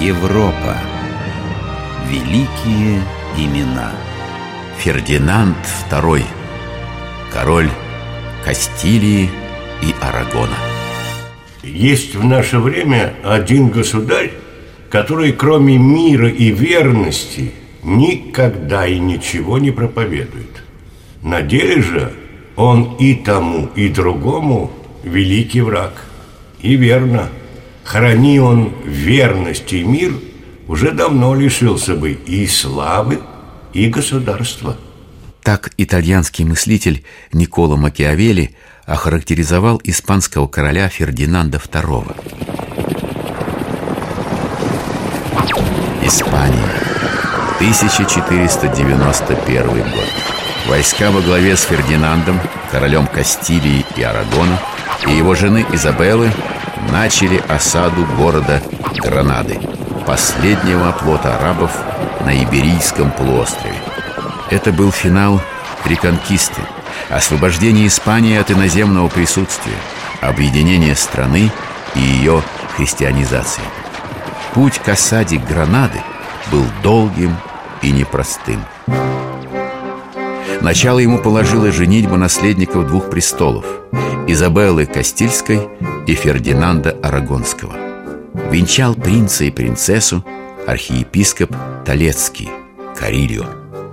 Европа. Великие имена. Фердинанд II. Король Кастилии и Арагона. Есть в наше время один государь, который кроме мира и верности никогда и ничего не проповедует. На деле же он и тому, и другому великий враг. И верно, храни он верность и мир, уже давно лишился бы и славы, и государства. Так итальянский мыслитель Николо Макиавелли охарактеризовал испанского короля Фердинанда II. Испания. 1491 год. Войска во главе с Фердинандом, королем Кастилии и Арагона, и его жены Изабеллы начали осаду города Гранады, последнего оплота арабов на Иберийском полуострове. Это был финал реконкисты, освобождение Испании от иноземного присутствия, объединение страны и ее христианизация. Путь к осаде Гранады был долгим и непростым. Начало ему положила женитьба наследников двух престолов – Изабеллы Кастильской и Фердинанда Арагонского. Венчал принца и принцессу архиепископ Толецкий, Карильо.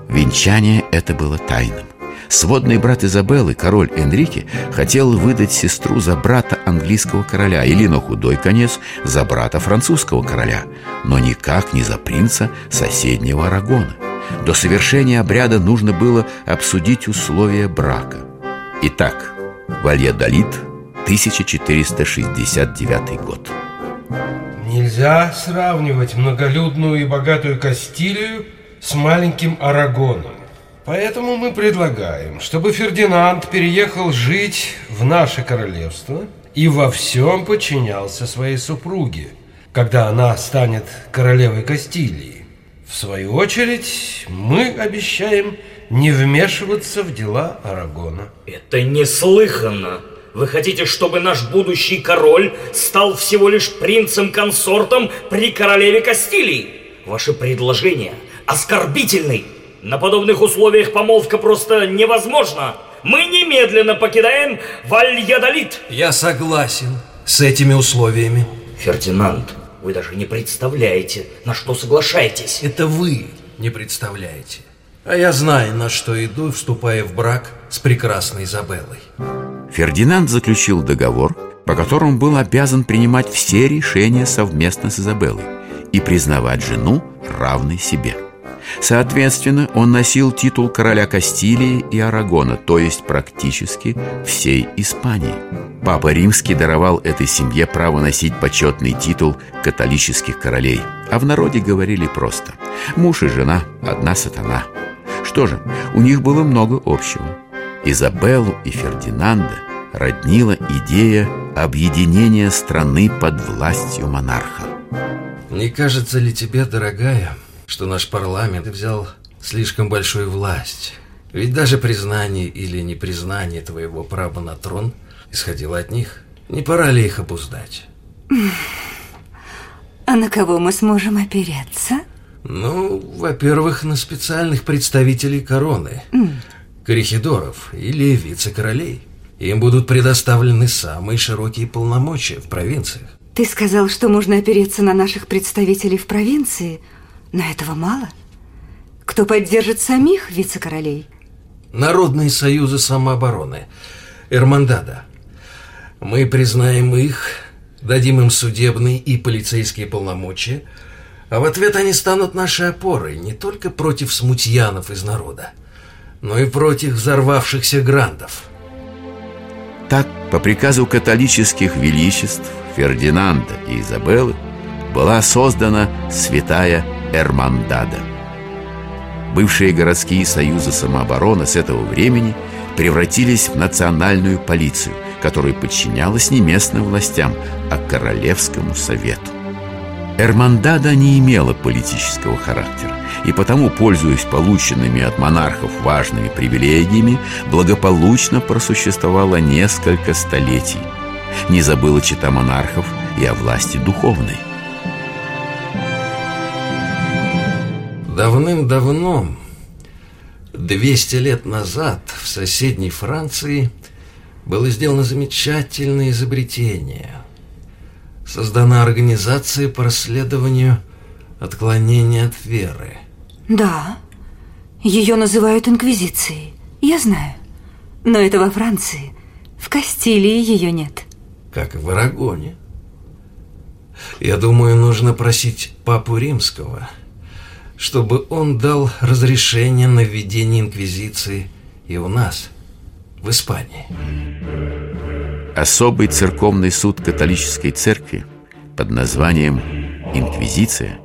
Венчание это было тайным. Сводный брат Изабеллы, король Энрике, хотел выдать сестру за брата английского короля или на худой конец за брата французского короля, но никак не за принца соседнего Арагона. До совершения обряда нужно было обсудить условия брака. Итак, Вальядолит, 1469 год. Нельзя сравнивать многолюдную и богатую Кастилию с маленьким Арагоном. Поэтому мы предлагаем, чтобы Фердинанд переехал жить в наше королевство и во всем подчинялся своей супруге, когда она станет королевой Кастилии. В свою очередь, мы обещаем не вмешиваться в дела Арагона. Это неслыханно. Вы хотите, чтобы наш будущий король стал всего лишь принцем-консортом при королеве Кастилии? Ваше предложение оскорбительный. На подобных условиях помолвка просто невозможна. Мы немедленно покидаем Вальядолит. Я согласен с этими условиями. Фердинанд, вы даже не представляете, на что соглашаетесь. Это вы не представляете. А я знаю, на что иду, вступая в брак с прекрасной Изабеллой. Фердинанд заключил договор, по которому был обязан принимать все решения совместно с Изабеллой и признавать жену равной себе. Соответственно, он носил титул короля Кастилии и Арагона, то есть практически всей Испании. Папа Римский даровал этой семье право носить почетный титул католических королей, а в народе говорили просто «муж и жена – одна сатана». Что же, у них было много общего. Изабеллу и Фердинанда роднила идея объединения страны под властью монарха. Не кажется ли тебе, дорогая, что наш парламент взял слишком большую власть. Ведь даже признание или непризнание твоего права на трон исходило от них. Не пора ли их обуздать? А на кого мы сможем опереться? Ну, во-первых, на специальных представителей короны, mm. корихидоров или вице-королей. Им будут предоставлены самые широкие полномочия в провинциях. Ты сказал, что можно опереться на наших представителей в провинции – но этого мало. Кто поддержит самих вице-королей? Народные союзы самообороны. Эрмандада. Мы признаем их, дадим им судебные и полицейские полномочия, а в ответ они станут нашей опорой не только против смутьянов из народа, но и против взорвавшихся грандов. Так, по приказу католических величеств Фердинанда и Изабеллы была создана святая Эрмандада. Бывшие городские союзы самообороны с этого времени превратились в национальную полицию, которая подчинялась не местным властям, а Королевскому совету. Эрмандада не имела политического характера, и потому, пользуясь полученными от монархов важными привилегиями, благополучно просуществовала несколько столетий. Не забыла чита монархов и о власти духовной – Давным-давно, 200 лет назад, в соседней Франции было сделано замечательное изобретение. Создана организация по расследованию отклонения от веры. Да, ее называют Инквизицией, я знаю. Но это во Франции. В Кастилии ее нет. Как и в Арагоне. Я думаю, нужно просить Папу Римского, чтобы он дал разрешение на введение Инквизиции и у нас, в Испании. Особый церковный суд католической церкви под названием «Инквизиция»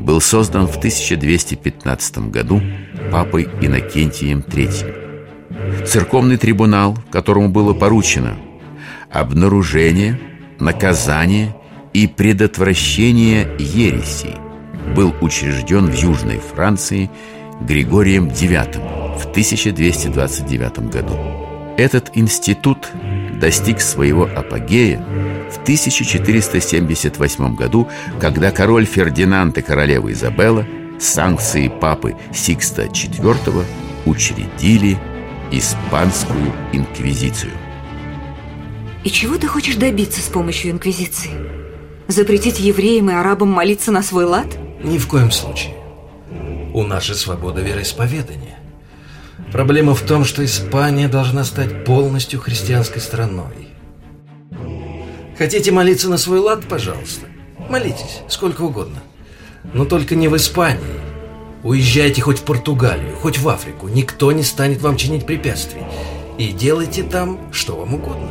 был создан в 1215 году папой Иннокентием III. Церковный трибунал, которому было поручено обнаружение, наказание и предотвращение ересей, был учрежден в Южной Франции Григорием IX в 1229 году. Этот институт достиг своего апогея в 1478 году, когда король Фердинанд и королева Изабелла с санкцией папы Сикста IV учредили Испанскую инквизицию. И чего ты хочешь добиться с помощью инквизиции? Запретить евреям и арабам молиться на свой лад? Ни в коем случае. У нас же свобода вероисповедания. Проблема в том, что Испания должна стать полностью христианской страной. Хотите молиться на свой лад, пожалуйста. Молитесь, сколько угодно. Но только не в Испании. Уезжайте хоть в Португалию, хоть в Африку. Никто не станет вам чинить препятствий. И делайте там, что вам угодно.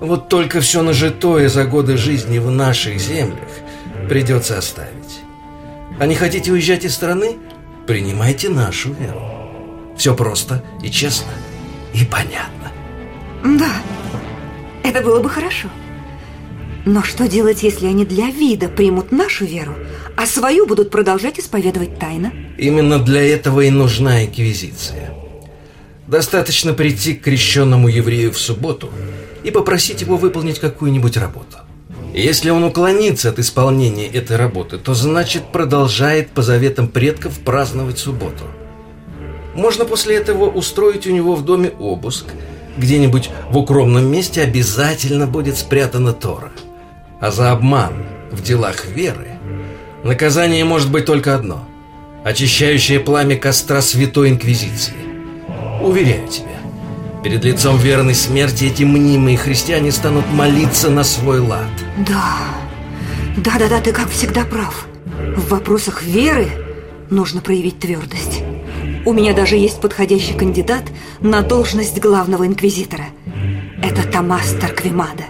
Вот только все нажитое за годы жизни в наших землях придется оставить. А не хотите уезжать из страны? Принимайте нашу веру. Все просто и честно, и понятно. Да, это было бы хорошо. Но что делать, если они для вида примут нашу веру, а свою будут продолжать исповедовать тайно? Именно для этого и нужна инквизиция. Достаточно прийти к крещенному еврею в субботу и попросить его выполнить какую-нибудь работу. Если он уклонится от исполнения этой работы, то значит продолжает по заветам предков праздновать субботу. Можно после этого устроить у него в доме обыск. Где-нибудь в укромном месте обязательно будет спрятана Тора. А за обман в делах веры наказание может быть только одно – очищающее пламя костра Святой Инквизиции. Уверяю тебя, перед лицом верной смерти эти мнимые христиане станут молиться на свой лад. Да, да-да-да, ты как всегда прав. В вопросах веры нужно проявить твердость. У меня даже есть подходящий кандидат на должность главного инквизитора. Это Томас Тарквимада.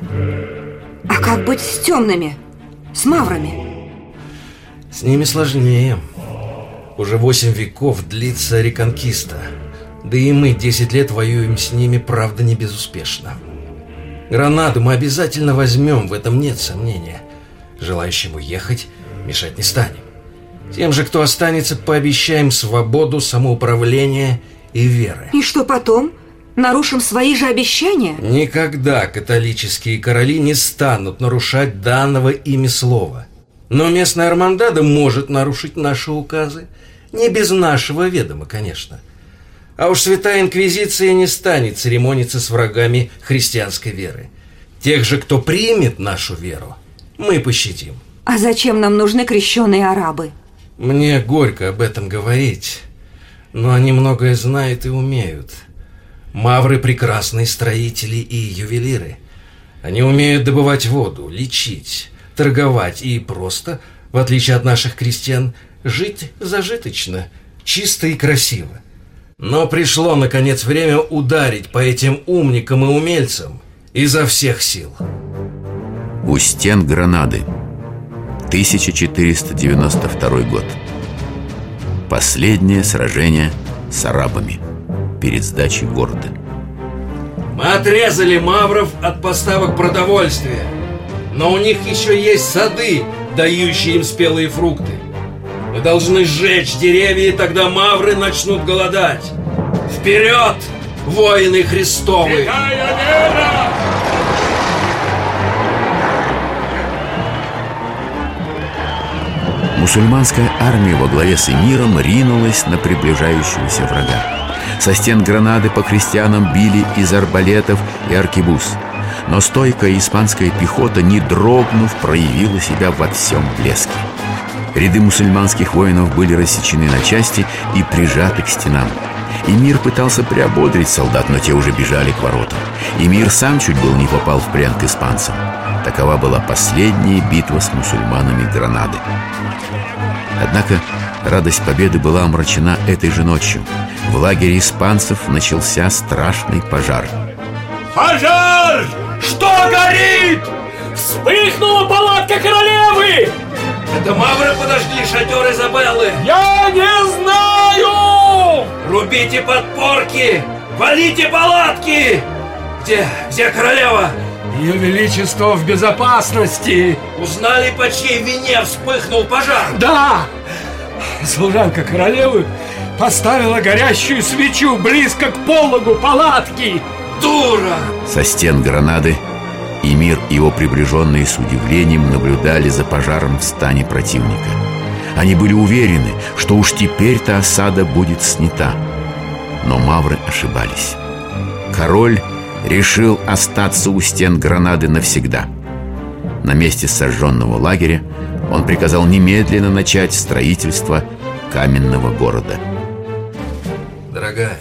А как быть с темными? С маврами? С ними сложнее. Уже восемь веков длится реконкиста. Да и мы десять лет воюем с ними, правда, не безуспешно. Гранаду мы обязательно возьмем, в этом нет сомнения. Желающим уехать мешать не станем. Тем же, кто останется, пообещаем свободу, самоуправление и веры. И что потом? Нарушим свои же обещания? Никогда католические короли не станут нарушать данного ими слова. Но местная Армандада может нарушить наши указы. Не без нашего ведома, конечно. А уж Святая Инквизиция не станет церемониться с врагами христианской веры. Тех же, кто примет нашу веру, мы пощадим. А зачем нам нужны крещеные арабы? Мне горько об этом говорить, но они многое знают и умеют. Мавры – прекрасные строители и ювелиры. Они умеют добывать воду, лечить, торговать и просто, в отличие от наших крестьян, жить зажиточно, чисто и красиво. Но пришло, наконец, время ударить по этим умникам и умельцам изо всех сил. У стен Гранады – 1492 год. Последнее сражение с арабами перед сдачей города. Мы отрезали мавров от поставок продовольствия, но у них еще есть сады, дающие им спелые фрукты. Мы должны сжечь деревья, и тогда мавры начнут голодать. Вперед, воины Христовы! Мусульманская армия во главе с эмиром ринулась на приближающегося врага. Со стен Гранады по крестьянам били из арбалетов и аркебуз. Но стойкая испанская пехота, не дрогнув, проявила себя во всем блеске. Ряды мусульманских воинов были рассечены на части и прижаты к стенам. Эмир пытался приободрить солдат, но те уже бежали к воротам. Эмир сам чуть был не попал в плен к испанцам. Такова была последняя битва с мусульманами Гранады. Однако радость победы была омрачена этой же ночью. В лагере испанцев начался страшный пожар. Пожар! Что горит? Вспыхнула палатка королевы! Это Мавры подожгли шатер Изабеллы! Я не знаю! Рубите подпорки! Валите палатки! Где, где королева? Ее Величество в безопасности! Узнали, по чьей вине вспыхнул пожар? Да! Служанка королевы поставила горящую свечу близко к пологу палатки! Дура! Со стен гранады И его приближенные с удивлением наблюдали за пожаром в стане противника. Они были уверены, что уж теперь-то осада будет снята. Но мавры ошибались. Король решил остаться у стен Гранады навсегда. На месте сожженного лагеря он приказал немедленно начать строительство каменного города. Дорогая,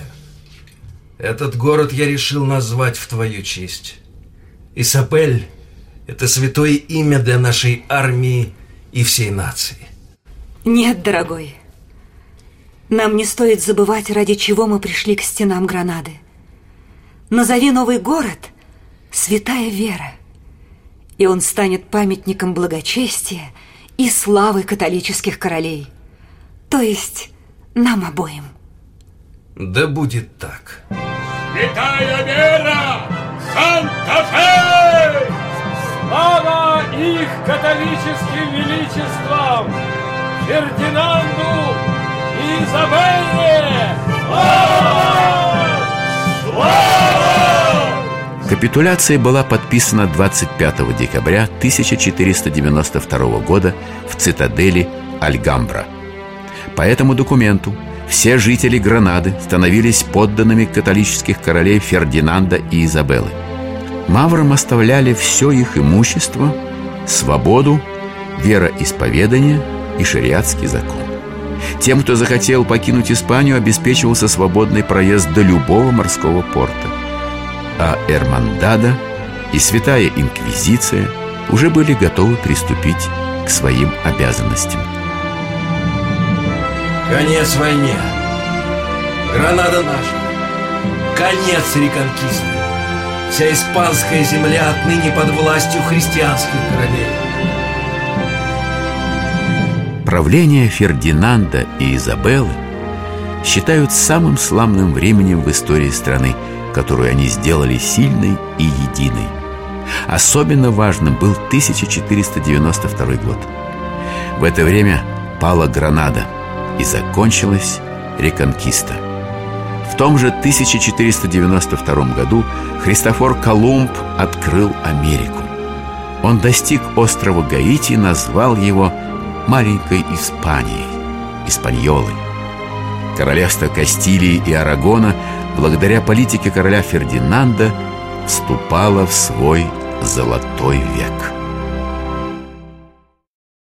этот город я решил назвать в твою честь. Исапель – это святое имя для нашей армии и всей нации. Нет, дорогой. Нам не стоит забывать, ради чего мы пришли к стенам Гранады. Назови новый город «Святая Вера», и он станет памятником благочестия и славы католических королей. То есть нам обоим. Да будет так. Святая Вера! Санта-Фе! Слава их католическим величествам! Фердинанду и Изабелле! Слава! Слава! Капитуляция была подписана 25 декабря 1492 года в цитадели Альгамбра. По этому документу все жители Гранады становились подданными католических королей Фердинанда и Изабеллы – Маврам оставляли все их имущество, свободу, вероисповедание и шариатский закон. Тем, кто захотел покинуть Испанию, обеспечивался свободный проезд до любого морского порта. А Эрмандада и Святая Инквизиция уже были готовы приступить к своим обязанностям. Конец войне. Гранада наша. Конец реконкисты. Вся испанская земля отныне под властью христианских королей. Правление Фердинанда и Изабеллы считают самым славным временем в истории страны, которую они сделали сильной и единой. Особенно важным был 1492 год. В это время пала Гранада и закончилась Реконкиста – в том же 1492 году Христофор Колумб открыл Америку. Он достиг острова Гаити и назвал его «маленькой Испанией» – Испаньолой. Королевство Кастилии и Арагона благодаря политике короля Фердинанда вступало в свой золотой век –